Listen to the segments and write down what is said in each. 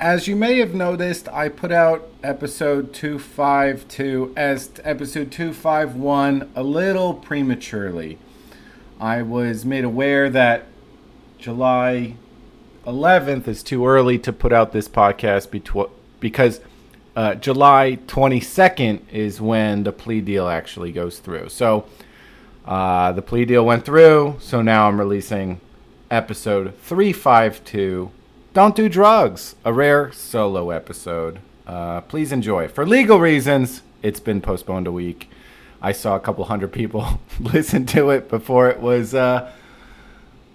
as you may have noticed, I put out episode 252 as episode 251 a little prematurely. I was made aware that July 11th is too early to put out this podcast because uh, July 22nd is when the plea deal actually goes through. So uh, the plea deal went through, so now I'm releasing episode 352 Don't Do Drugs, a rare solo episode. Uh, please enjoy. For legal reasons, it's been postponed a week. I saw a couple hundred people listen to it before it was uh,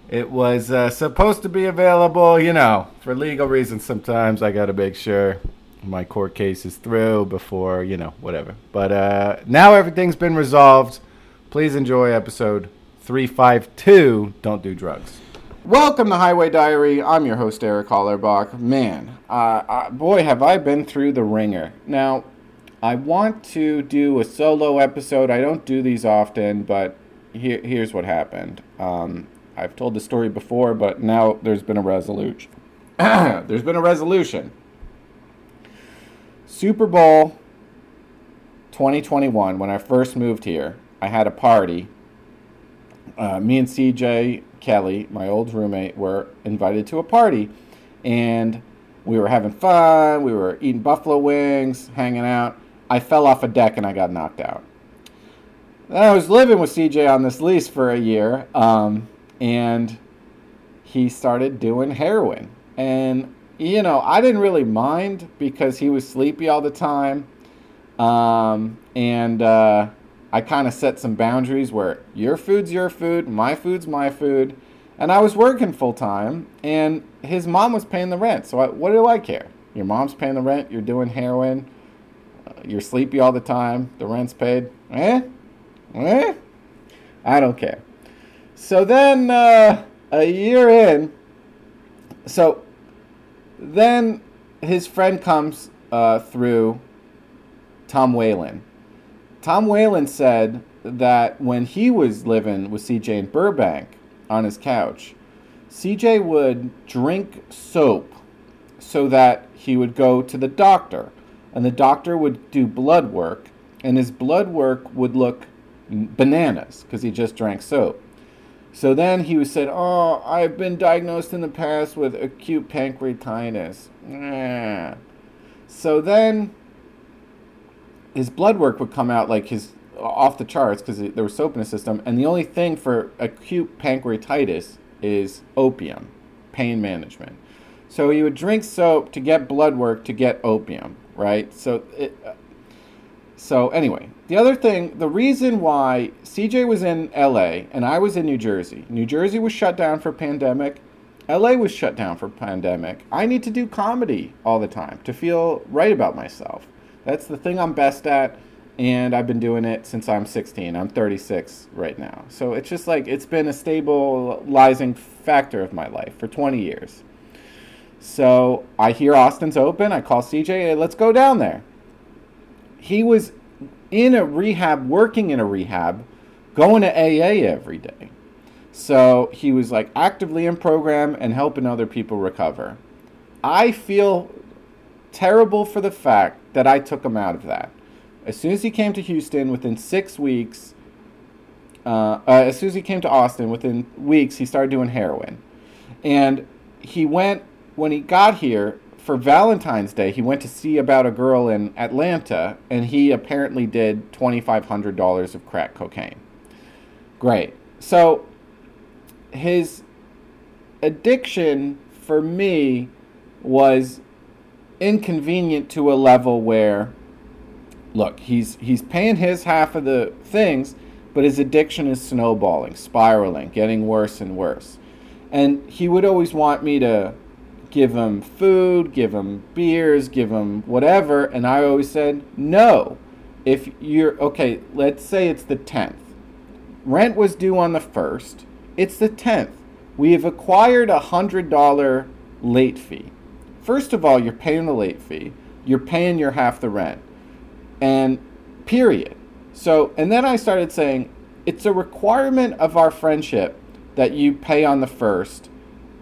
it was uh, supposed to be available. You know, for legal reasons, sometimes I got to make sure my court case is through before you know whatever. But uh, now everything's been resolved. Please enjoy episode 352. Don't do drugs. Welcome to Highway Diary. I'm your host Eric Hollerbach. Man, uh, uh, boy, have I been through the ringer. Now, I want to do a solo episode. I don't do these often, but here, here's what happened. Um, I've told the story before, but now there's been a resolution. there's been a resolution. Super Bowl 2021, when I first moved here, I had a party. Uh, me and CJ Kelly, my old roommate, were invited to a party, and we were having fun. We were eating buffalo wings, hanging out. I fell off a deck and I got knocked out. I was living with CJ on this lease for a year, um, and he started doing heroin. And you know, I didn't really mind because he was sleepy all the time. Um, and uh, I kind of set some boundaries where your food's your food, my food's my food. And I was working full time, and his mom was paying the rent. So I, what do I care? Your mom's paying the rent, you're doing heroin, uh, you're sleepy all the time, the rent's paid. Eh? Eh? I don't care. So then, uh, a year in, so then his friend comes uh, through, Tom Whalen. Tom Whalen said that when he was living with CJ in Burbank on his couch, CJ would drink soap so that he would go to the doctor, and the doctor would do blood work, and his blood work would look bananas because he just drank soap. So then he was said, "Oh, I've been diagnosed in the past with acute pancreatitis." So then his blood work would come out like his off the charts because there was soap in his system, and the only thing for acute pancreatitis is opium, pain management. So he would drink soap to get blood work to get opium, right? So it, uh, so anyway, the other thing, the reason why CJ was in LA and I was in New Jersey. New Jersey was shut down for pandemic. LA was shut down for pandemic. I need to do comedy all the time to feel right about myself. That's the thing I'm best at and I've been doing it since I'm 16. I'm 36 right now. So it's just like it's been a stabilizing factor of my life for 20 years. So I hear Austin's open. I call CJ, hey, let's go down there he was in a rehab, working in a rehab, going to AA every day. So he was like actively in program and helping other people recover. I feel terrible for the fact that I took him out of that. As soon as he came to Houston, within six weeks, uh, uh, as soon as he came to Austin, within weeks, he started doing heroin. And he went, when he got here, for Valentine's Day, he went to see about a girl in Atlanta, and he apparently did $2,500 of crack cocaine. Great. So, his addiction for me was inconvenient to a level where, look, he's, he's paying his half of the things, but his addiction is snowballing, spiraling, getting worse and worse. And he would always want me to give him food, give him beers, give him whatever. And I always said, no. If you're, okay, let's say it's the 10th. Rent was due on the 1st. It's the 10th. We have acquired a $100 late fee. First of all, you're paying the late fee. You're paying your half the rent. And period. So, and then I started saying, it's a requirement of our friendship that you pay on the first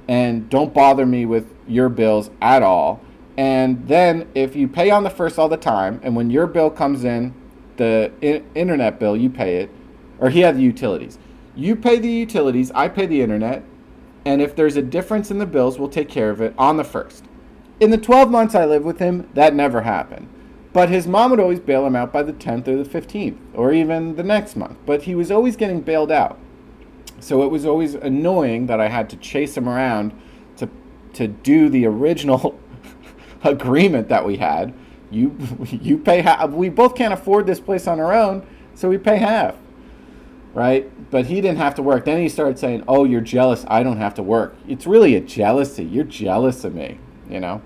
and don't bother me with your bills at all. And then if you pay on the first all the time, and when your bill comes in, the I- internet bill, you pay it, or he had the utilities. You pay the utilities, I pay the internet, and if there's a difference in the bills, we'll take care of it on the first. In the 12 months I lived with him, that never happened. But his mom would always bail him out by the 10th or the 15th, or even the next month. But he was always getting bailed out. So it was always annoying that I had to chase him around to, to do the original agreement that we had. You, you pay half. We both can't afford this place on our own, so we pay half. Right? But he didn't have to work. Then he started saying, Oh, you're jealous. I don't have to work. It's really a jealousy. You're jealous of me, you know?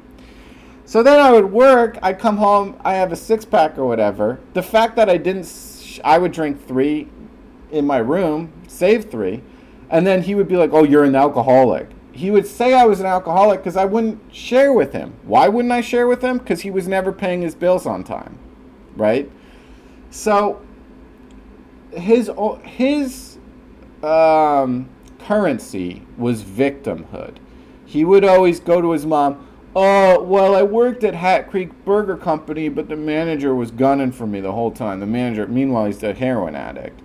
So then I would work. I'd come home. I have a six pack or whatever. The fact that I didn't, sh- I would drink three in my room, save three, and then he would be like, "Oh, you're an alcoholic." He would say I was an alcoholic because I wouldn't share with him. Why wouldn't I share with him? Because he was never paying his bills on time, right? So his his um, currency was victimhood. He would always go to his mom. Oh, well, I worked at Hat Creek Burger Company, but the manager was gunning for me the whole time. The manager, meanwhile, he's a heroin addict.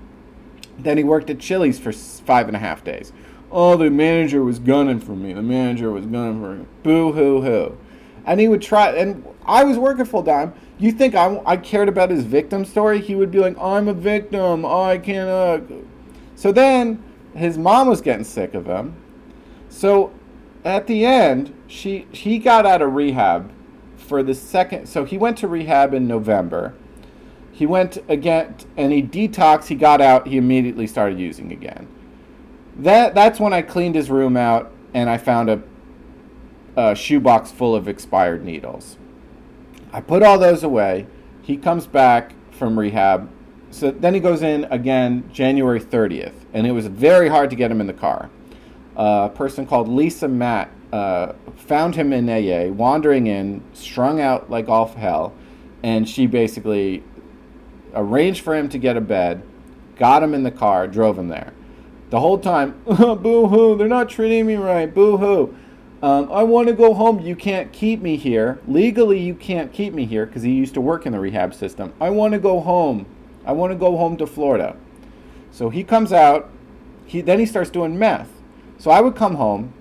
Then he worked at Chili's for five and a half days. Oh, the manager was gunning for me. The manager was gunning for me. Boo hoo hoo. And he would try, and I was working full time. You think I, I cared about his victim story? He would be like, I'm a victim. Oh, I can't. Uh. So then his mom was getting sick of him. So at the end, she he got out of rehab for the second. So he went to rehab in November. He went again and he detoxed. He got out. He immediately started using again. That that's when I cleaned his room out and I found a, a shoebox full of expired needles. I put all those away. He comes back from rehab. So then he goes in again January 30th, and it was very hard to get him in the car a person called Lisa Matt uh, found him in AA, wandering in, strung out like all hell, and she basically arranged for him to get a bed, got him in the car, drove him there. The whole time, boo hoo, they're not treating me right, boo hoo. Um, I want to go home. You can't keep me here. Legally, you can't keep me here because he used to work in the rehab system. I want to go home. I want to go home to Florida. So he comes out. He then he starts doing meth. So I would come home.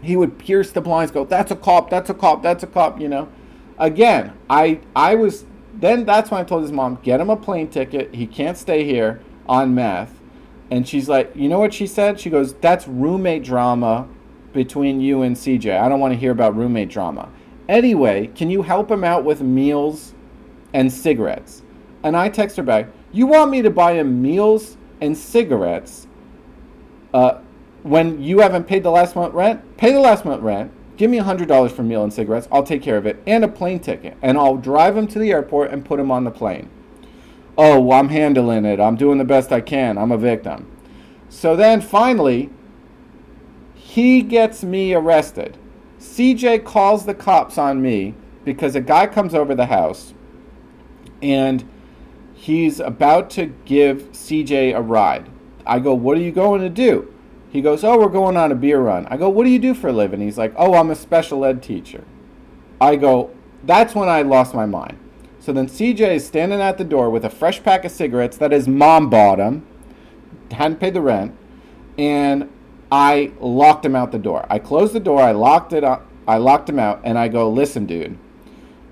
He would pierce the blinds, go, "That's a cop. That's a cop. That's a cop." You know. Again, I I was then that's when I told his mom, "Get him a plane ticket. He can't stay here on meth." And she's like, "You know what she said?" She goes, "That's roommate drama between you and CJ. I don't want to hear about roommate drama." Anyway, can you help him out with meals and cigarettes? And I text her back, "You want me to buy him meals and cigarettes?" Uh, when you haven't paid the last month rent, pay the last month rent. Give me $100 for meal and cigarettes. I'll take care of it. And a plane ticket. And I'll drive him to the airport and put him on the plane. Oh, well, I'm handling it. I'm doing the best I can. I'm a victim. So then finally, he gets me arrested. CJ calls the cops on me because a guy comes over the house and he's about to give CJ a ride. I go, What are you going to do? He goes, Oh, we're going on a beer run. I go, What do you do for a living? He's like, Oh, I'm a special ed teacher. I go, That's when I lost my mind. So then CJ is standing at the door with a fresh pack of cigarettes that his mom bought him, hadn't paid the rent, and I locked him out the door. I closed the door, I locked it up, I locked him out, and I go, Listen, dude,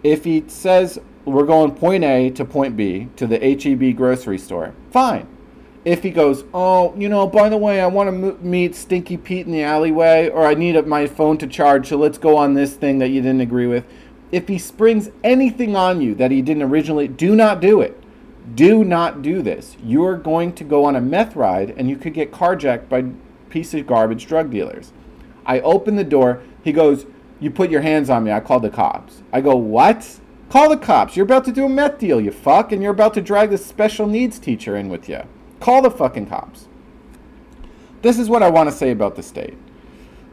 if he says we're going point A to point B to the HEB grocery store, fine if he goes, oh, you know, by the way, I want to meet Stinky Pete in the alleyway, or I need my phone to charge, so let's go on this thing that you didn't agree with. If he springs anything on you that he didn't originally, do not do it. Do not do this. You're going to go on a meth ride, and you could get carjacked by piece of garbage drug dealers. I open the door. He goes, you put your hands on me. I call the cops. I go, what? Call the cops. You're about to do a meth deal, you fuck, and you're about to drag this special needs teacher in with you. Call the fucking cops. This is what I want to say about the state.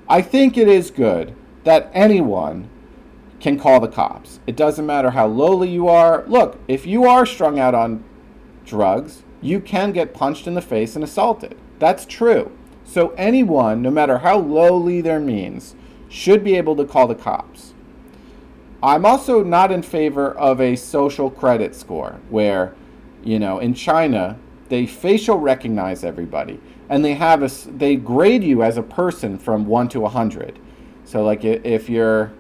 I think it is good that anyone can call the cops. It doesn't matter how lowly you are. Look, if you are strung out on drugs, you can get punched in the face and assaulted. That's true. So anyone, no matter how lowly their means, should be able to call the cops. I'm also not in favor of a social credit score where, you know, in China, they facial recognize everybody and they have a they grade you as a person from 1 to a 100. So like if you're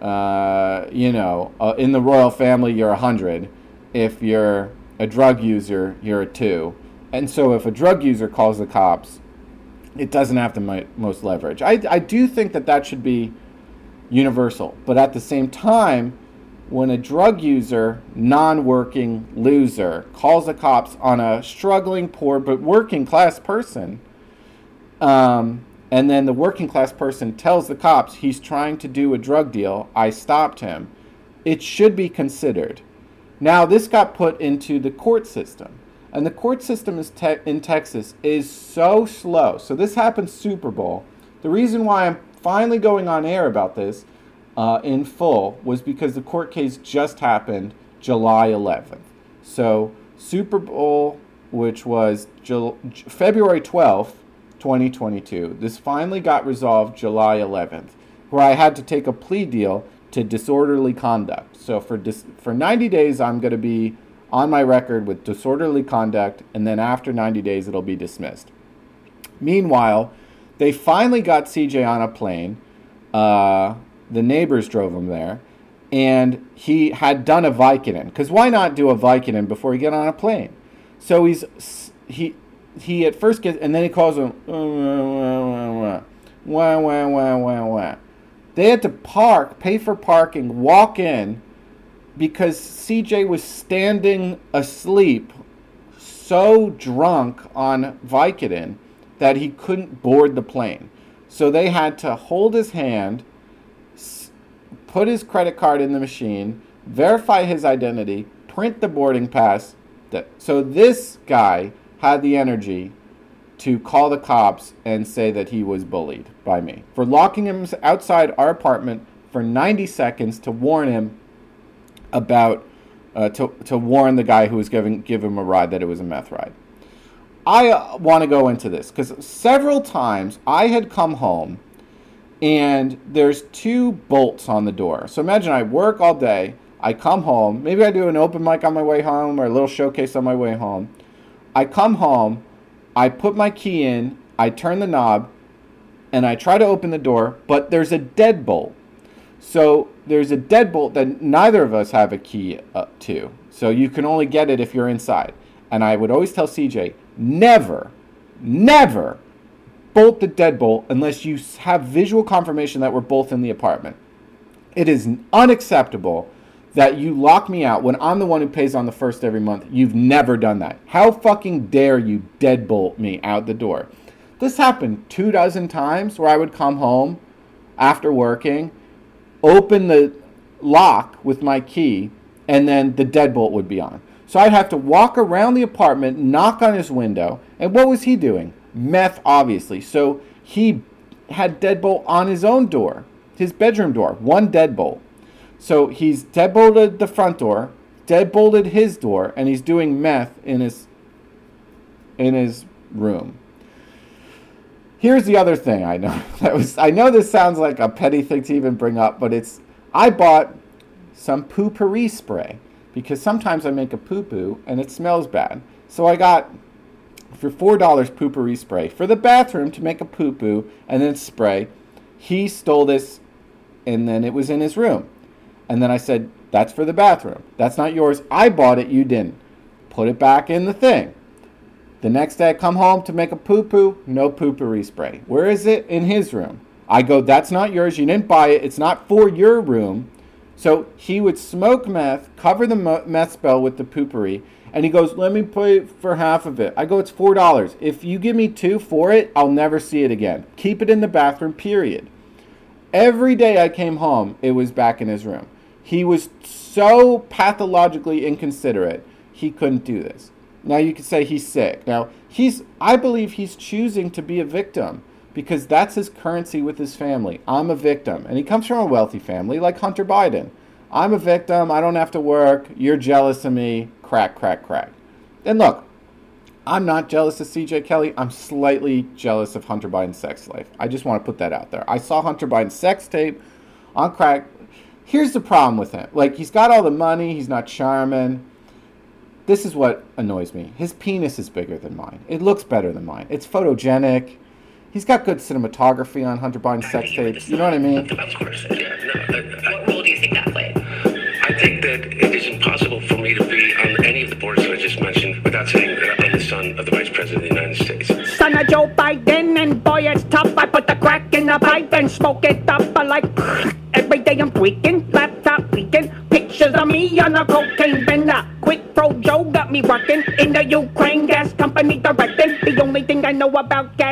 uh, you know, uh, in the royal family you're a 100. If you're a drug user, you're a 2. And so if a drug user calls the cops, it doesn't have the most leverage. I, I do think that that should be universal. But at the same time, when a drug user, non working loser, calls the cops on a struggling, poor, but working class person, um, and then the working class person tells the cops he's trying to do a drug deal, I stopped him, it should be considered. Now, this got put into the court system. And the court system te- in Texas is so slow. So this happened Super Bowl. The reason why I'm finally going on air about this uh, in full was because the court case just happened July 11th. So Super Bowl, which was February 12th, 2022, this finally got resolved July 11th, where I had to take a plea deal to disorderly conduct. So for dis- for 90 days, I'm going to be on my record with disorderly conduct, and then after 90 days, it'll be dismissed. Meanwhile, they finally got CJ on a plane. Uh, the neighbors drove him there, and he had done a Vicodin. Because why not do a Vicodin before you get on a plane? So he's he he at first gets, and then he calls him wah wah wah wah wah wah. They had to park, pay for parking, walk in because CJ was standing asleep, so drunk on Vicodin that he couldn't board the plane. So they had to hold his hand, put his credit card in the machine, verify his identity, print the boarding pass. So this guy had the energy to call the cops and say that he was bullied by me for locking him outside our apartment for 90 seconds to warn him about uh, to, to warn the guy who was giving give him a ride that it was a meth ride. I uh, want to go into this because several times I had come home and there's two bolts on the door. So imagine I work all day, I come home, maybe I do an open mic on my way home or a little showcase on my way home. I come home, I put my key in, I turn the knob, and I try to open the door, but there's a deadbolt. So there's a deadbolt that neither of us have a key uh, to. So you can only get it if you're inside. And I would always tell CJ, never, never bolt the deadbolt unless you have visual confirmation that we're both in the apartment. It is unacceptable that you lock me out when I'm the one who pays on the first every month. You've never done that. How fucking dare you deadbolt me out the door? This happened two dozen times where I would come home after working, open the lock with my key, and then the deadbolt would be on. So I'd have to walk around the apartment, knock on his window, and what was he doing? Meth, obviously. So he had deadbolt on his own door, his bedroom door, one deadbolt. So he's deadbolted the front door, deadbolted his door, and he's doing meth in his in his room. Here's the other thing I know. That was I know this sounds like a petty thing to even bring up, but it's I bought some poo-pourri spray because sometimes I make a poo-poo and it smells bad. So I got for four dollars poo-pourri spray for the bathroom to make a poo-poo and then spray. He stole this and then it was in his room. And then I said, That's for the bathroom. That's not yours. I bought it. You didn't. Put it back in the thing. The next day I come home to make a poo poo. No poo spray. Where is it? In his room. I go, That's not yours. You didn't buy it. It's not for your room. So he would smoke meth, cover the meth spell with the poo-pourri, and he goes, Let me pay for half of it. I go, It's $4. If you give me two for it, I'll never see it again. Keep it in the bathroom, period. Every day I came home, it was back in his room. He was so pathologically inconsiderate, he couldn't do this. Now you could say he's sick. Now he's I believe he's choosing to be a victim because that's his currency with his family. I'm a victim. And he comes from a wealthy family like Hunter Biden. I'm a victim, I don't have to work, you're jealous of me, crack, crack, crack. And look, I'm not jealous of CJ Kelly. I'm slightly jealous of Hunter Biden's sex life. I just want to put that out there. I saw Hunter Biden's sex tape on crack Here's the problem with him. Like, he's got all the money, he's not charming. This is what annoys me. His penis is bigger than mine. It looks better than mine. It's photogenic. He's got good cinematography on Hunter Biden sex tapes. You know what I mean? Of course, yeah. No, I, what role do you think that played? I think that it is impossible for me to be on any of the boards that I just mentioned without saying that I'm the son of the Vice President of the United States. Son of Joe Biden, and boy, it's tough. I put the crack in the pipe and smoke it up. I like every day I'm tweaking, laptop leaking. Pictures of me on a cocaine bender. Quid Pro Joe got me working in the Ukraine gas company directing. The only thing I know about gas,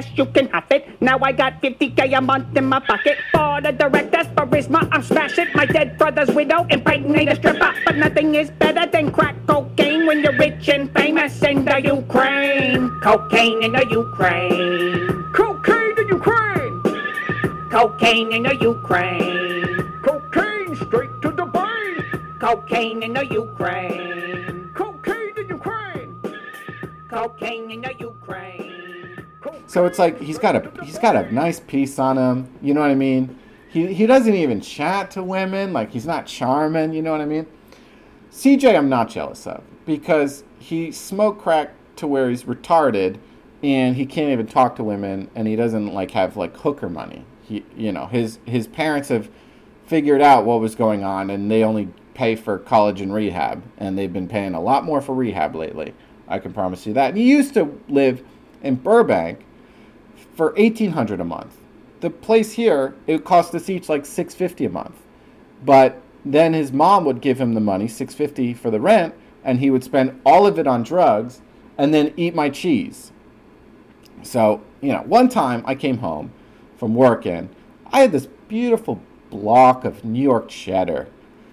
got 50k a month in my pocket. For the director's charisma, I'm smashing my dead brother's widow, impregnate a stripper. But nothing is better than crack cocaine when you're rich and famous in the Ukraine. Cocaine in the Ukraine. Cocaine in Ukraine. Cocaine in the Ukraine. Cocaine straight to the brain. Cocaine in the Ukraine. Cocaine in the Ukraine. Cocaine in the Ukraine. So it's like he's got a he's got a nice piece on him. You know what I mean? He he doesn't even chat to women. Like he's not charming. You know what I mean? CJ, I'm not jealous of because he smoked crack to where he's retarded, and he can't even talk to women, and he doesn't like have like hooker money. He you know his his parents have figured out what was going on, and they only pay for college and rehab, and they've been paying a lot more for rehab lately. I can promise you that. And he used to live in Burbank for eighteen hundred a month. The place here it cost us each like six fifty a month, but then his mom would give him the money six fifty for the rent, and he would spend all of it on drugs, and then eat my cheese. So you know, one time I came home from work and I had this beautiful block of New York cheddar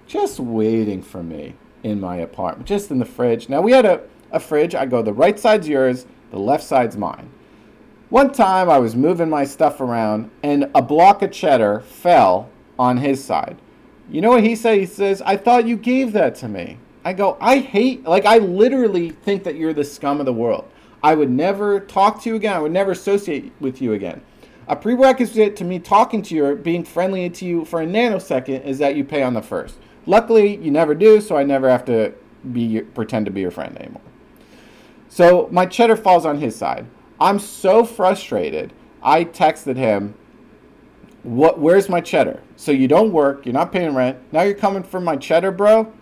just waiting for me in my apartment, just in the fridge. Now we had a, a fridge. I go, the right side's yours, the left side's mine. One time I was moving my stuff around and a block of cheddar fell on his side. You know what he said? He says, I thought you gave that to me. I go, I hate, like, I literally think that you're the scum of the world. I would never talk to you again. I would never associate with you again. A prerequisite to me talking to you or being friendly to you for a nanosecond is that you pay on the first. Luckily, you never do, so I never have to be pretend to be your friend anymore. So my cheddar falls on his side. I'm so frustrated. I texted him, "What? Where's my cheddar? So you don't work, you're not paying rent. Now you're coming for my cheddar, bro."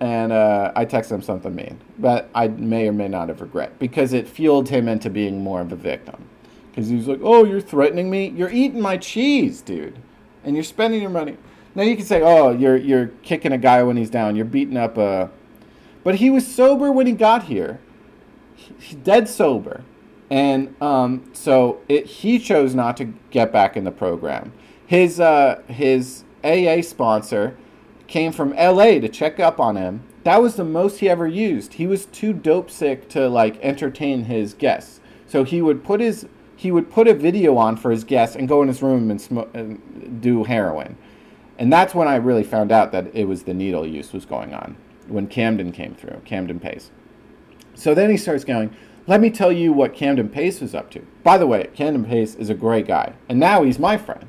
And uh, I texted him something mean, but I may or may not have regret because it fueled him into being more of a victim. Because he was like, "Oh, you're threatening me. You're eating my cheese, dude, and you're spending your money." Now you can say, "Oh, you're you're kicking a guy when he's down. You're beating up a," but he was sober when he got here. He's dead sober, and um, so it, he chose not to get back in the program. His uh, his AA sponsor came from LA to check up on him. That was the most he ever used. He was too dope sick to like entertain his guests. So he would put his he would put a video on for his guests and go in his room and, sm- and do heroin. And that's when I really found out that it was the needle use was going on when Camden came through, Camden Pace. So then he starts going, let me tell you what Camden Pace was up to. By the way, Camden Pace is a great guy, and now he's my friend.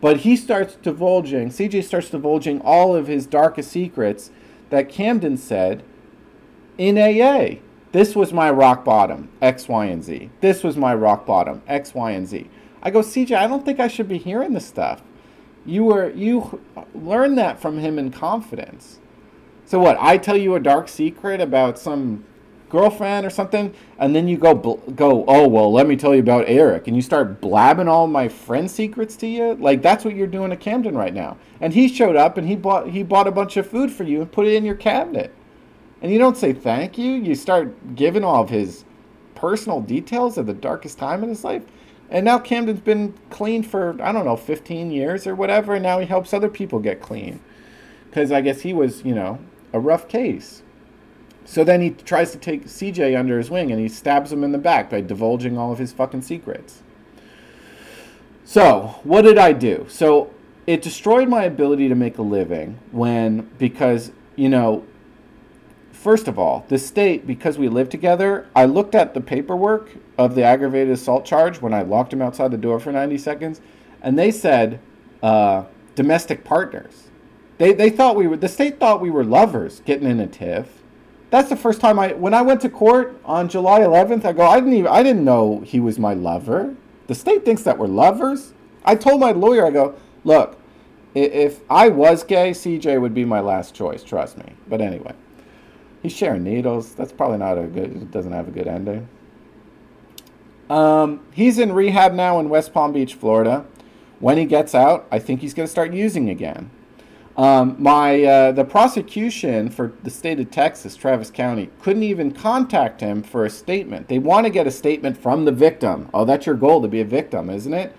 But he starts divulging, CJ starts divulging all of his darkest secrets that Camden said in AA. This was my rock bottom, X, Y, and Z. This was my rock bottom, X, Y, and Z. I go, CJ, I don't think I should be hearing this stuff. You were you learned that from him in confidence. So what? I tell you a dark secret about some girlfriend or something, and then you go bl- go. Oh well, let me tell you about Eric, and you start blabbing all my friend secrets to you. Like that's what you're doing to Camden right now. And he showed up and he bought he bought a bunch of food for you and put it in your cabinet. And you don't say thank you. You start giving all of his personal details of the darkest time in his life. And now Camden's been clean for, I don't know, 15 years or whatever, and now he helps other people get clean. Because I guess he was, you know, a rough case. So then he tries to take CJ under his wing and he stabs him in the back by divulging all of his fucking secrets. So, what did I do? So, it destroyed my ability to make a living when, because, you know, first of all, the state, because we live together, I looked at the paperwork of the aggravated assault charge when I locked him outside the door for 90 seconds, and they said uh, domestic partners. They they thought we were the state thought we were lovers getting in a tiff. That's the first time I when I went to court on July 11th. I go I didn't even I didn't know he was my lover. The state thinks that we're lovers. I told my lawyer I go look if I was gay, CJ would be my last choice. Trust me. But anyway, he's sharing needles. That's probably not a good. It doesn't have a good ending. Um, he's in rehab now in West Palm Beach, Florida. When he gets out, I think he's going to start using again. Um, my uh, the prosecution for the state of Texas, Travis County, couldn't even contact him for a statement. They want to get a statement from the victim. Oh, that's your goal to be a victim, isn't it?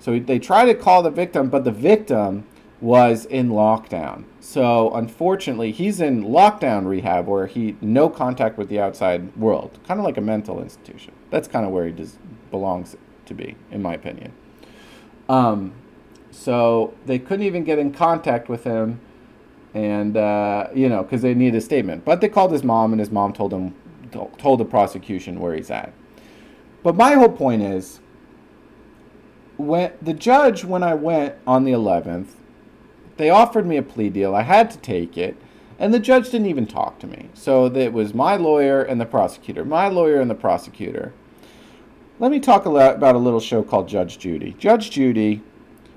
So they try to call the victim, but the victim was in lockdown. So unfortunately, he's in lockdown rehab where he no contact with the outside world, kind of like a mental institution. That's kind of where he does, belongs to be, in my opinion. Um, so they couldn't even get in contact with him, and uh, you know, because they needed a statement. But they called his mom, and his mom told him, told the prosecution where he's at. But my whole point is, when the judge, when I went on the 11th, they offered me a plea deal. I had to take it. And the judge didn't even talk to me. So it was my lawyer and the prosecutor, my lawyer and the prosecutor. Let me talk about a little show called Judge Judy. Judge Judy,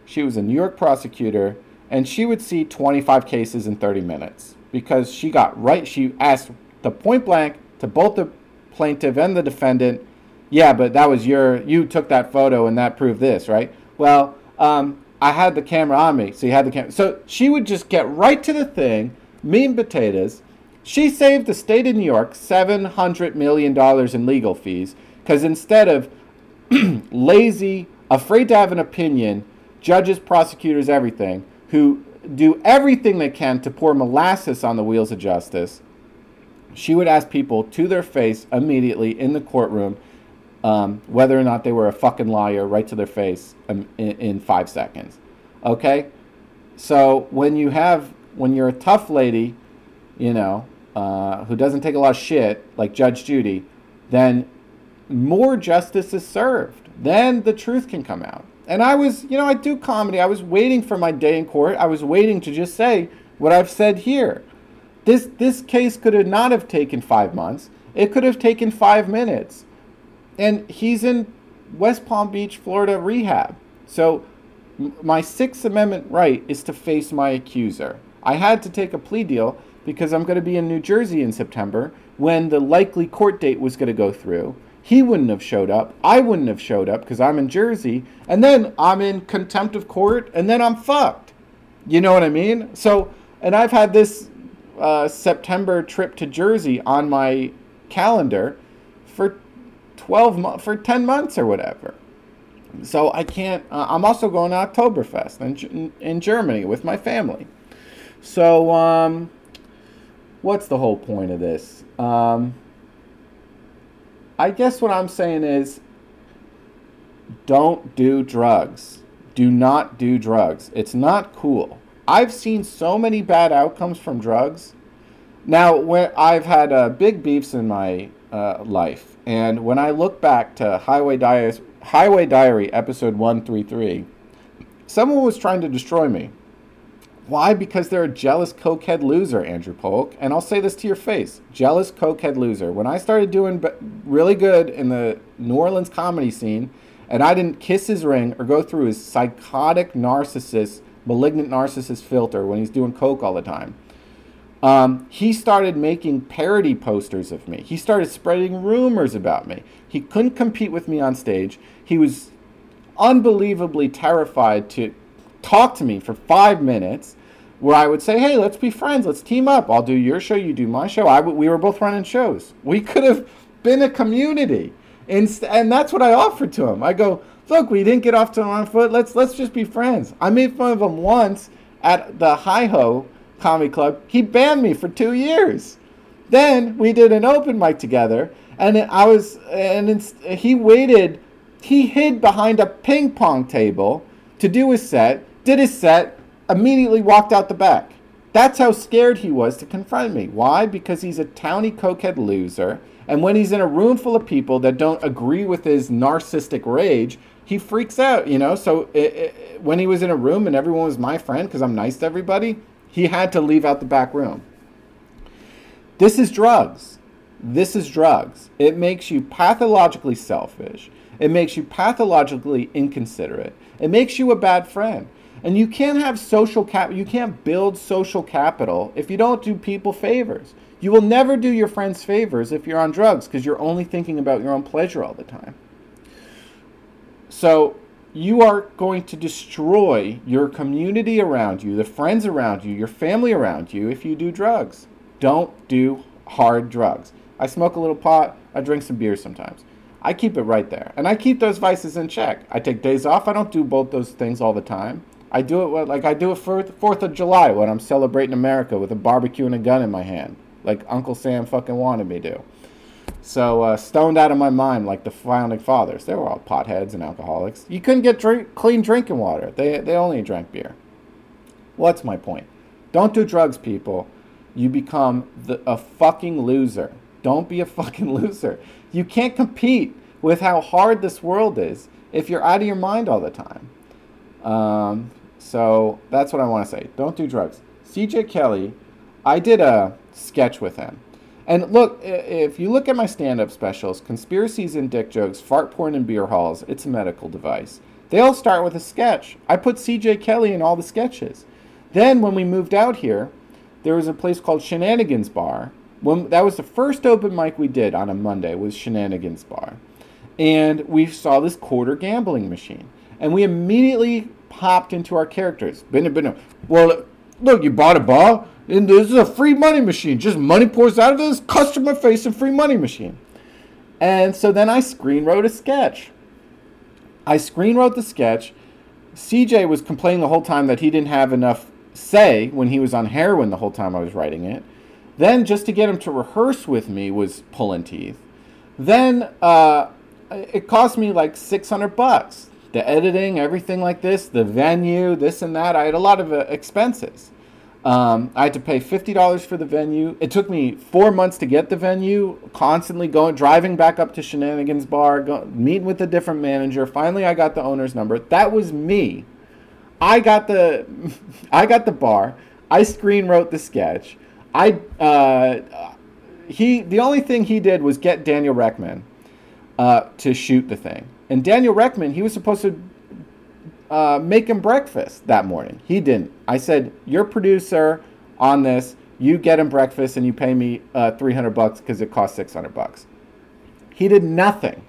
she was a New York prosecutor, and she would see 25 cases in 30 minutes because she got right. She asked the point blank to both the plaintiff and the defendant, yeah, but that was your, you took that photo and that proved this, right? Well, um, I had the camera on me, so you had the camera. So she would just get right to the thing, meat and potatoes. She saved the state of New York $700 million in legal fees because instead of lazy, afraid to have an opinion, judges, prosecutors, everything, who do everything they can to pour molasses on the wheels of justice, she would ask people to their face immediately in the courtroom um, whether or not they were a fucking liar right to their face in, in five seconds. Okay? So when you have, when you're a tough lady, you know, uh, who doesn't take a lot of shit, like Judge Judy, then more justice is served. Then the truth can come out. And I was, you know, I do comedy. I was waiting for my day in court. I was waiting to just say what I've said here. This this case could have not have taken five months. It could have taken five minutes and he's in West Palm Beach, Florida rehab. So my Sixth Amendment right is to face my accuser. I had to take a plea deal because I'm going to be in New Jersey in September when the likely court date was going to go through. He wouldn't have showed up. I wouldn't have showed up because I'm in Jersey. And then I'm in contempt of court and then I'm fucked. You know what I mean? So, and I've had this uh, September trip to Jersey on my calendar for 12 months, for 10 months or whatever. So I can't, uh, I'm also going to Oktoberfest in, in Germany with my family. So, um, what's the whole point of this? Um, I guess what I'm saying is don't do drugs. Do not do drugs. It's not cool. I've seen so many bad outcomes from drugs. Now, where I've had uh, big beefs in my uh, life. And when I look back to Highway Highway Diary episode 133, someone was trying to destroy me. Why? Because they're a jealous cokehead loser, Andrew Polk. And I'll say this to your face jealous cokehead loser. When I started doing really good in the New Orleans comedy scene, and I didn't kiss his ring or go through his psychotic narcissist, malignant narcissist filter when he's doing coke all the time, um, he started making parody posters of me. He started spreading rumors about me. He couldn't compete with me on stage. He was unbelievably terrified to talk to me for five minutes where I would say, hey, let's be friends. Let's team up. I'll do your show. You do my show. I w- we were both running shows. We could have been a community. And, and that's what I offered to him. I go, look, we didn't get off to one foot. Let's, let's just be friends. I made fun of him once at the Hi Ho Comedy Club, he banned me for two years. Then we did an open mic together, and I was, and he waited, he hid behind a ping pong table to do his set, did his set, immediately walked out the back. That's how scared he was to confront me. Why? Because he's a towny cokehead loser, and when he's in a room full of people that don't agree with his narcissistic rage, he freaks out, you know. So it, it, when he was in a room and everyone was my friend because I'm nice to everybody, He had to leave out the back room. This is drugs. This is drugs. It makes you pathologically selfish. It makes you pathologically inconsiderate. It makes you a bad friend. And you can't have social cap you can't build social capital if you don't do people favors. You will never do your friends favors if you're on drugs because you're only thinking about your own pleasure all the time. So you are going to destroy your community around you, the friends around you, your family around you if you do drugs. Don't do hard drugs. I smoke a little pot, I drink some beer sometimes. I keep it right there. And I keep those vices in check. I take days off. I don't do both those things all the time. I do it like I do it for 4th of July when I'm celebrating America with a barbecue and a gun in my hand, like Uncle Sam fucking wanted me to. So uh, stoned out of my mind, like the founding fathers. They were all potheads and alcoholics. You couldn't get drink, clean drinking water. They they only drank beer. What's my point? Don't do drugs, people. You become the, a fucking loser. Don't be a fucking loser. You can't compete with how hard this world is if you're out of your mind all the time. Um, so that's what I want to say. Don't do drugs. CJ Kelly, I did a sketch with him. And look, if you look at my stand up specials, conspiracies and dick jokes, fart porn and beer halls, it's a medical device. They all start with a sketch. I put CJ Kelly in all the sketches. Then when we moved out here, there was a place called Shenanigans Bar. When, that was the first open mic we did on a Monday was Shenanigans Bar. And we saw this quarter gambling machine. And we immediately popped into our characters. Been, been, well, look, you bought a bar? And this is a free money machine. Just money pours out of this customer facing free money machine. And so then I screen wrote a sketch. I screen wrote the sketch. CJ was complaining the whole time that he didn't have enough say when he was on heroin the whole time I was writing it. Then just to get him to rehearse with me was pulling teeth. Then uh, it cost me like 600 bucks. The editing, everything like this, the venue, this and that. I had a lot of uh, expenses. Um, I had to pay fifty dollars for the venue. It took me four months to get the venue. Constantly going, driving back up to Shenanigans Bar, go, meeting with a different manager. Finally, I got the owner's number. That was me. I got the, I got the bar. I screen wrote the sketch. I uh, he the only thing he did was get Daniel Reckman uh, to shoot the thing. And Daniel Reckman, he was supposed to uh, make him breakfast that morning. He didn't. I said, "You're producer on this. You get him breakfast, and you pay me uh, 300 bucks because it costs 600 bucks." He did nothing.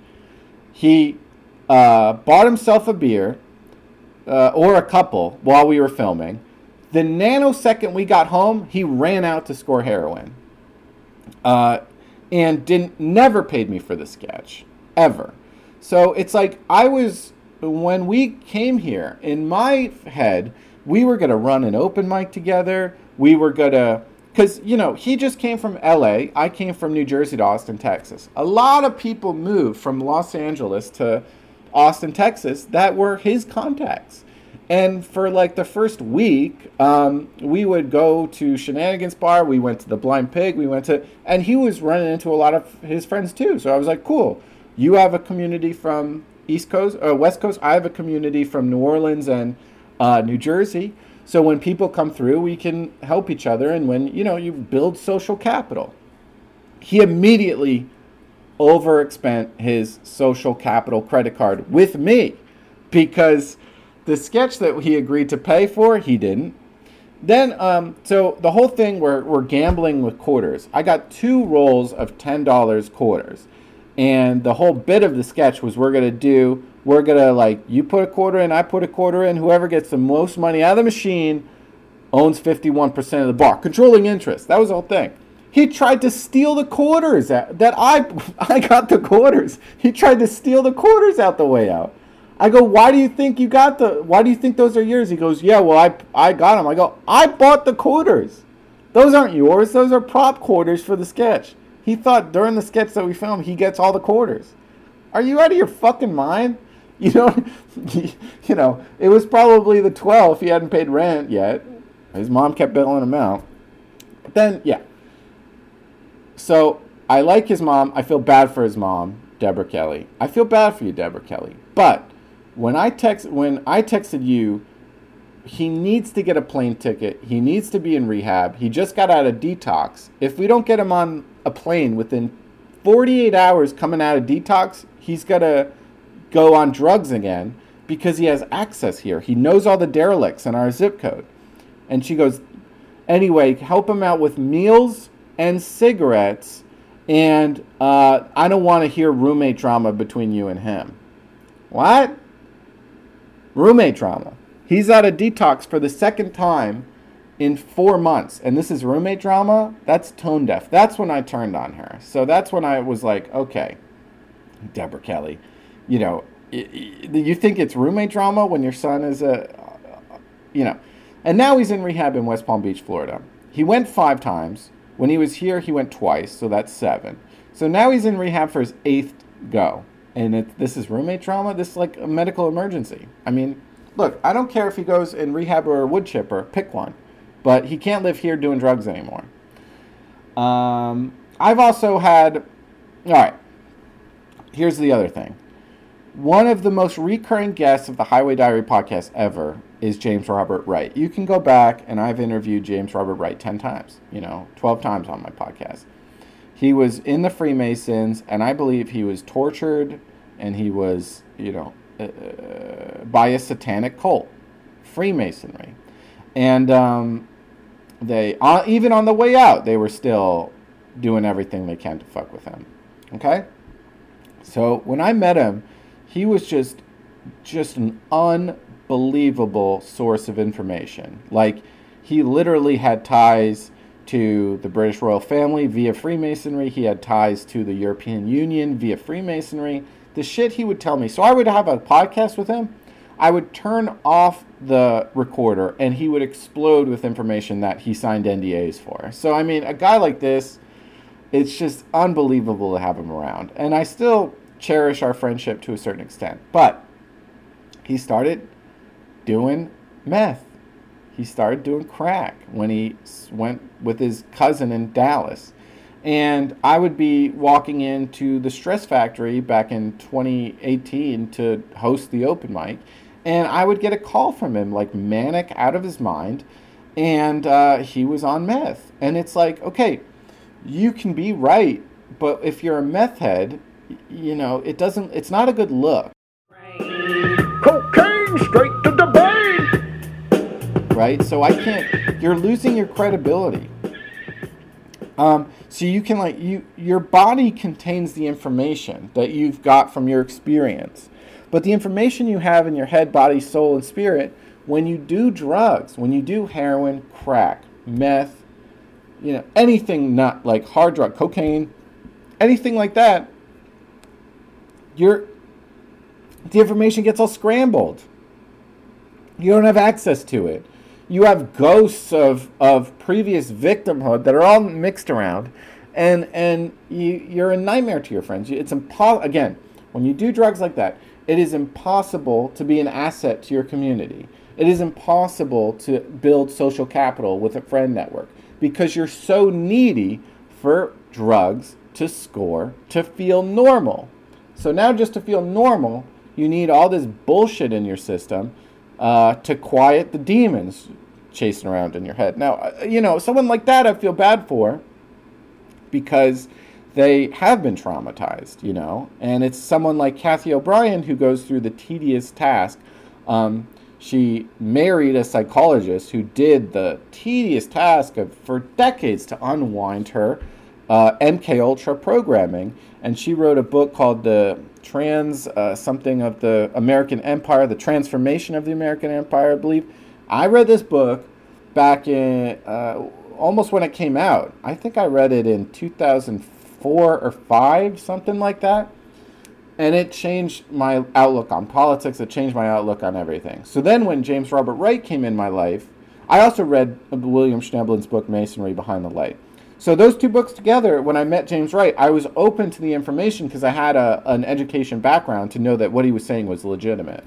He uh, bought himself a beer uh, or a couple while we were filming. The nanosecond we got home, he ran out to score heroin, uh, and didn't never paid me for the sketch ever. So it's like I was when we came here, in my head, we were going to run an open mic together. We were going to, because, you know, he just came from LA. I came from New Jersey to Austin, Texas. A lot of people moved from Los Angeles to Austin, Texas that were his contacts. And for like the first week, um, we would go to Shenanigans Bar. We went to the Blind Pig. We went to, and he was running into a lot of his friends too. So I was like, cool. You have a community from East Coast or West Coast. I have a community from New Orleans and uh, New Jersey. So when people come through, we can help each other, and when you know you build social capital. He immediately overexpent his social capital credit card with me because the sketch that he agreed to pay for, he didn't. Then, um, so the whole thing, we're, we're gambling with quarters. I got two rolls of $10 quarters and the whole bit of the sketch was we're gonna do we're gonna like you put a quarter in, I put a quarter in, whoever gets the most money out of the machine owns 51% of the bar, controlling interest. That was the whole thing. He tried to steal the quarters that, that I I got the quarters. He tried to steal the quarters out the way out. I go, why do you think you got the? Why do you think those are yours? He goes, yeah, well, I I got them. I go, I bought the quarters. Those aren't yours. Those are prop quarters for the sketch. He thought during the sketch that we filmed, he gets all the quarters. Are you out of your fucking mind? You know, you know, it was probably the 12th. He hadn't paid rent yet. His mom kept billing him out. But then, yeah. So I like his mom. I feel bad for his mom, Deborah Kelly. I feel bad for you, Deborah Kelly. But when I text when I texted you he needs to get a plane ticket. He needs to be in rehab. He just got out of detox. If we don't get him on a plane within 48 hours coming out of detox, he's going to go on drugs again because he has access here. He knows all the derelicts in our zip code. And she goes, anyway, help him out with meals and cigarettes. And uh, I don't want to hear roommate drama between you and him. What? Roommate drama. He's out of detox for the second time in four months. And this is roommate drama? That's tone deaf. That's when I turned on her. So that's when I was like, okay, Deborah Kelly, you know, you think it's roommate drama when your son is a, you know, and now he's in rehab in West Palm Beach, Florida. He went five times. When he was here, he went twice, so that's seven. So now he's in rehab for his eighth go. And it, this is roommate trauma? This is like a medical emergency. I mean, look, I don't care if he goes in rehab or a wood chipper, pick one. But he can't live here doing drugs anymore. Um, I've also had, all right, here's the other thing. One of the most recurring guests of the Highway Diary podcast ever is James Robert Wright. You can go back, and I've interviewed James Robert Wright 10 times, you know, 12 times on my podcast. He was in the Freemasons, and I believe he was tortured and he was, you know, uh, by a satanic cult, Freemasonry. And um, they, uh, even on the way out, they were still doing everything they can to fuck with him. Okay? So when I met him, he was just just an unbelievable source of information. Like he literally had ties to the British royal family via Freemasonry. He had ties to the European Union via Freemasonry. The shit he would tell me. So I would have a podcast with him. I would turn off the recorder and he would explode with information that he signed NDAs for. So I mean, a guy like this, it's just unbelievable to have him around. And I still cherish our friendship to a certain extent. But he started doing meth. He started doing crack when he went with his cousin in Dallas. And I would be walking into the Stress Factory back in 2018 to host the open mic. And I would get a call from him, like manic, out of his mind. And uh, he was on meth. And it's like, okay, you can be right, but if you're a meth head, you know, it doesn't, it's not a good look. Cocaine straight to the brain. Right? So I can't, you're losing your credibility. Um, so you can like you your body contains the information that you've got from your experience. But the information you have in your head, body, soul, and spirit, when you do drugs, when you do heroin, crack, meth, you know, anything not like hard drug, cocaine, anything like that, your the information gets all scrambled. You don't have access to it. You have ghosts of, of previous victimhood that are all mixed around, and and you you're a nightmare to your friends. It's impossible. Again, when you do drugs like that, it is impossible to be an asset to your community. It is impossible to build social capital with a friend network because you're so needy for drugs to score to feel normal. So now, just to feel normal, you need all this bullshit in your system uh, to quiet the demons chasing around in your head. Now, uh, you know, someone like that I feel bad for because they have been traumatized, you know, and it's someone like Kathy O'Brien who goes through the tedious task. Um, she married a psychologist who did the tedious task of for decades to unwind her uh, MK Ultra programming, and she wrote a book called the Trans uh, something of the American Empire, the Transformation of the American Empire, I believe. I read this book back in uh, almost when it came out. I think I read it in 2004 or five, something like that. And it changed my outlook on politics. It changed my outlook on everything. So then, when James Robert Wright came in my life, I also read William Schnoebelen's book Masonry Behind the Light. So those two books together, when I met James Wright, I was open to the information because I had a, an education background to know that what he was saying was legitimate.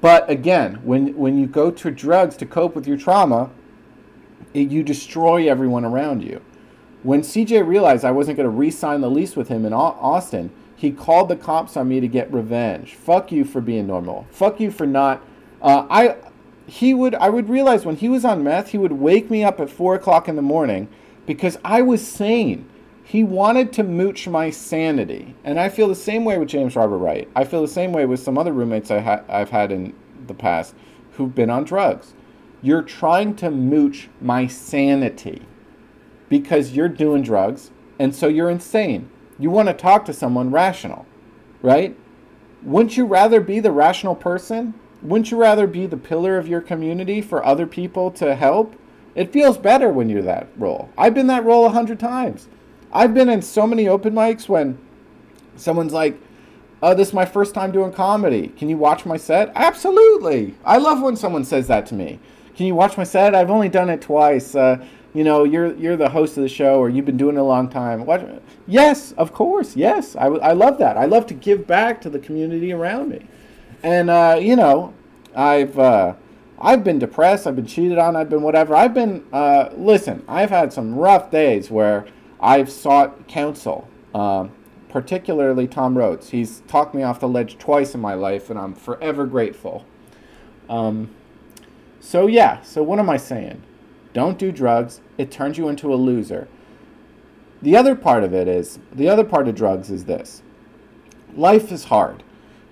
But again, when, when you go to drugs to cope with your trauma, it, you destroy everyone around you. When CJ realized I wasn't going to re sign the lease with him in Austin, he called the cops on me to get revenge. Fuck you for being normal. Fuck you for not. Uh, I he would I would realize when he was on meth, he would wake me up at four o'clock in the morning because I was sane. He wanted to mooch my sanity, and I feel the same way with James Robert Wright. I feel the same way with some other roommates I ha- I've had in the past who've been on drugs. You're trying to mooch my sanity because you're doing drugs, and so you're insane. You want to talk to someone rational, right? Wouldn't you rather be the rational person? Wouldn't you rather be the pillar of your community for other people to help? It feels better when you're that role. I've been that role a hundred times. I've been in so many open mics when someone's like, Oh, this is my first time doing comedy. Can you watch my set? Absolutely. I love when someone says that to me. Can you watch my set? I've only done it twice. Uh, you know, you're you're the host of the show, or you've been doing it a long time. Watch. Yes, of course. Yes, I, I love that. I love to give back to the community around me, and uh, you know, I've uh, I've been depressed. I've been cheated on. I've been whatever. I've been uh, listen. I've had some rough days where I've sought counsel. Um, particularly Tom Rhodes. He's talked me off the ledge twice in my life, and I'm forever grateful. Um, so yeah. So what am I saying? Don't do drugs. It turns you into a loser. The other part of it is the other part of drugs is this. Life is hard.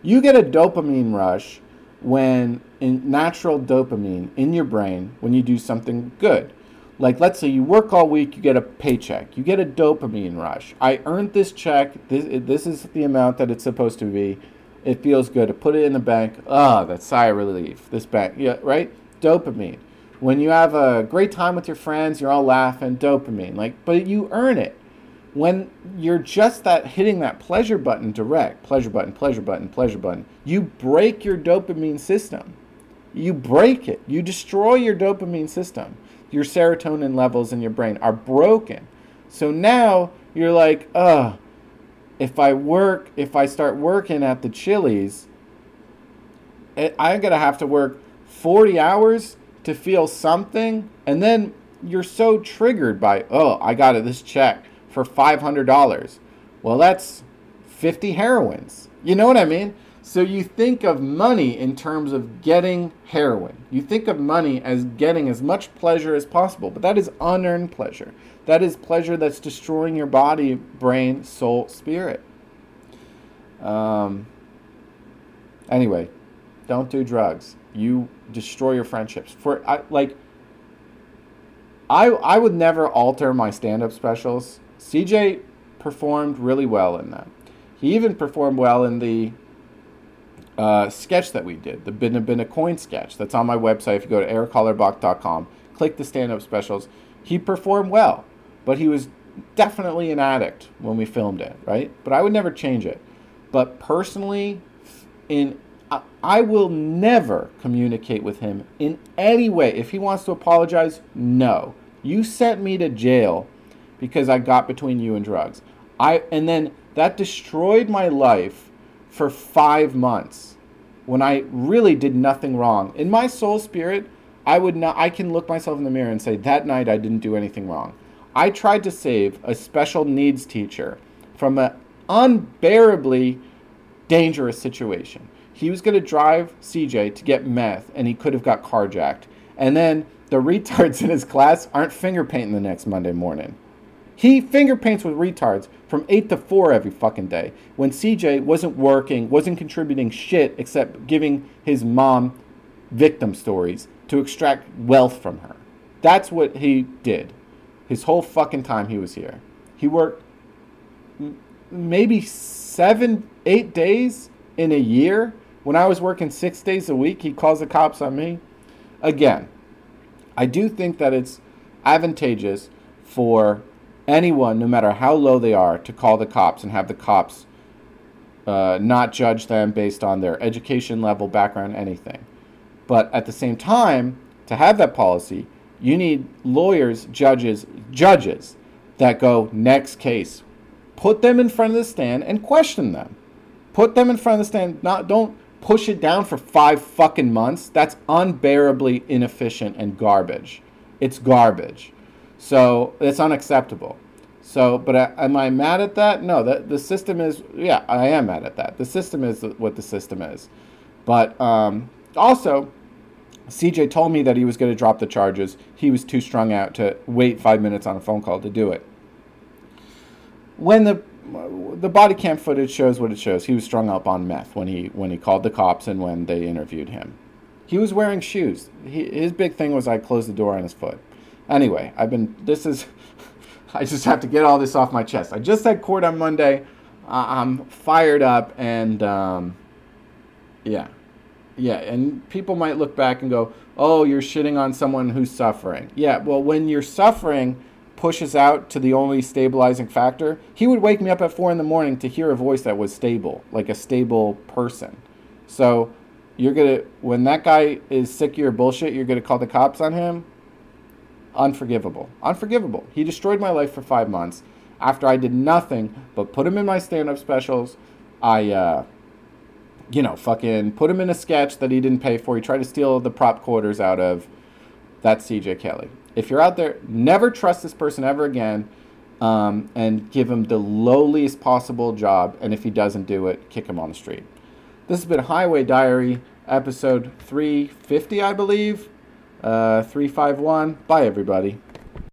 You get a dopamine rush when natural dopamine in your brain when you do something good. Like let's say you work all week, you get a paycheck. You get a dopamine rush. I earned this check. This this is the amount that it's supposed to be. It feels good to put it in the bank. Ah, oh, that sigh of relief. This bank, yeah, right? Dopamine. When you have a great time with your friends, you're all laughing, dopamine. Like, but you earn it. When you're just that hitting that pleasure button direct, pleasure button, pleasure button, pleasure button, you break your dopamine system. You break it. You destroy your dopamine system. Your serotonin levels in your brain are broken. So now you're like, ugh, if I work, if I start working at the Chili's, eh, I'm going to have to work 40 hours to feel something, and then you're so triggered by, oh, I got this check for $500. Well, that's 50 heroines. You know what I mean? So you think of money in terms of getting heroin. You think of money as getting as much pleasure as possible, but that is unearned pleasure. That is pleasure that's destroying your body, brain, soul, spirit. Um, anyway, don't do drugs you destroy your friendships. For I like I I would never alter my stand-up specials. CJ performed really well in them. He even performed well in the uh, sketch that we did, the Been a Been a Coin sketch. That's on my website. If you go to erichollerbach.com, click the stand-up specials. He performed well, but he was definitely an addict when we filmed it, right? But I would never change it. But personally, in I will never communicate with him in any way. If he wants to apologize, no. You sent me to jail because I got between you and drugs. I and then that destroyed my life for 5 months when I really did nothing wrong. In my soul spirit, I would not I can look myself in the mirror and say that night I didn't do anything wrong. I tried to save a special needs teacher from an unbearably dangerous situation. He was going to drive CJ to get meth, and he could have got carjacked. And then the retards in his class aren't finger painting the next Monday morning. He finger paints with retards from 8 to 4 every fucking day when CJ wasn't working, wasn't contributing shit except giving his mom victim stories to extract wealth from her. That's what he did his whole fucking time he was here. He worked maybe seven, eight days in a year when I was working six days a week, he calls the cops on me. Again, I do think that it's advantageous for anyone, no matter how low they are, to call the cops and have the cops uh, not judge them based on their education level, background, anything. But at the same time, to have that policy, you need lawyers, judges, judges that go next case. Put them in front of the stand and question them. Put them in front of the stand. Not don't push it down for five fucking months, that's unbearably inefficient and garbage. It's garbage. So it's unacceptable. So, but am I mad at that? No, the, the system is, yeah, I am mad at that. The system is what the system is. But um, also, CJ told me that he was going to drop the charges. He was too strung out to wait five minutes on a phone call to do it. When the the body cam footage shows what it shows, he was strung up on meth when he when he called the cops and when they interviewed him. He was wearing shoes. He, his big thing was I closed the door on his foot. Anyway, I've been. This is. I just have to get all this off my chest. I just had court on Monday. I'm fired up and um, yeah. Yeah, and people might look back and go, "Oh, you're shitting on someone who's suffering." Yeah, well, when you're suffering pushes out to the only stabilizing factor, he would wake me up at four in the morning to hear a voice that was stable, like a stable person. So, you're gonna when that guy is sick of your bullshit, you're gonna call the cops on him. Unforgivable, unforgivable. He destroyed my life for five months after I did nothing but put him in my stand-up specials. I. Uh, you know, fucking put him in a sketch that he didn't pay for. He tried to steal the prop quarters out of. That's CJ Kelly. If you're out there, never trust this person ever again um, and give him the lowliest possible job. And if he doesn't do it, kick him on the street. This has been Highway Diary, episode 350, I believe. Uh, 351. Bye, everybody.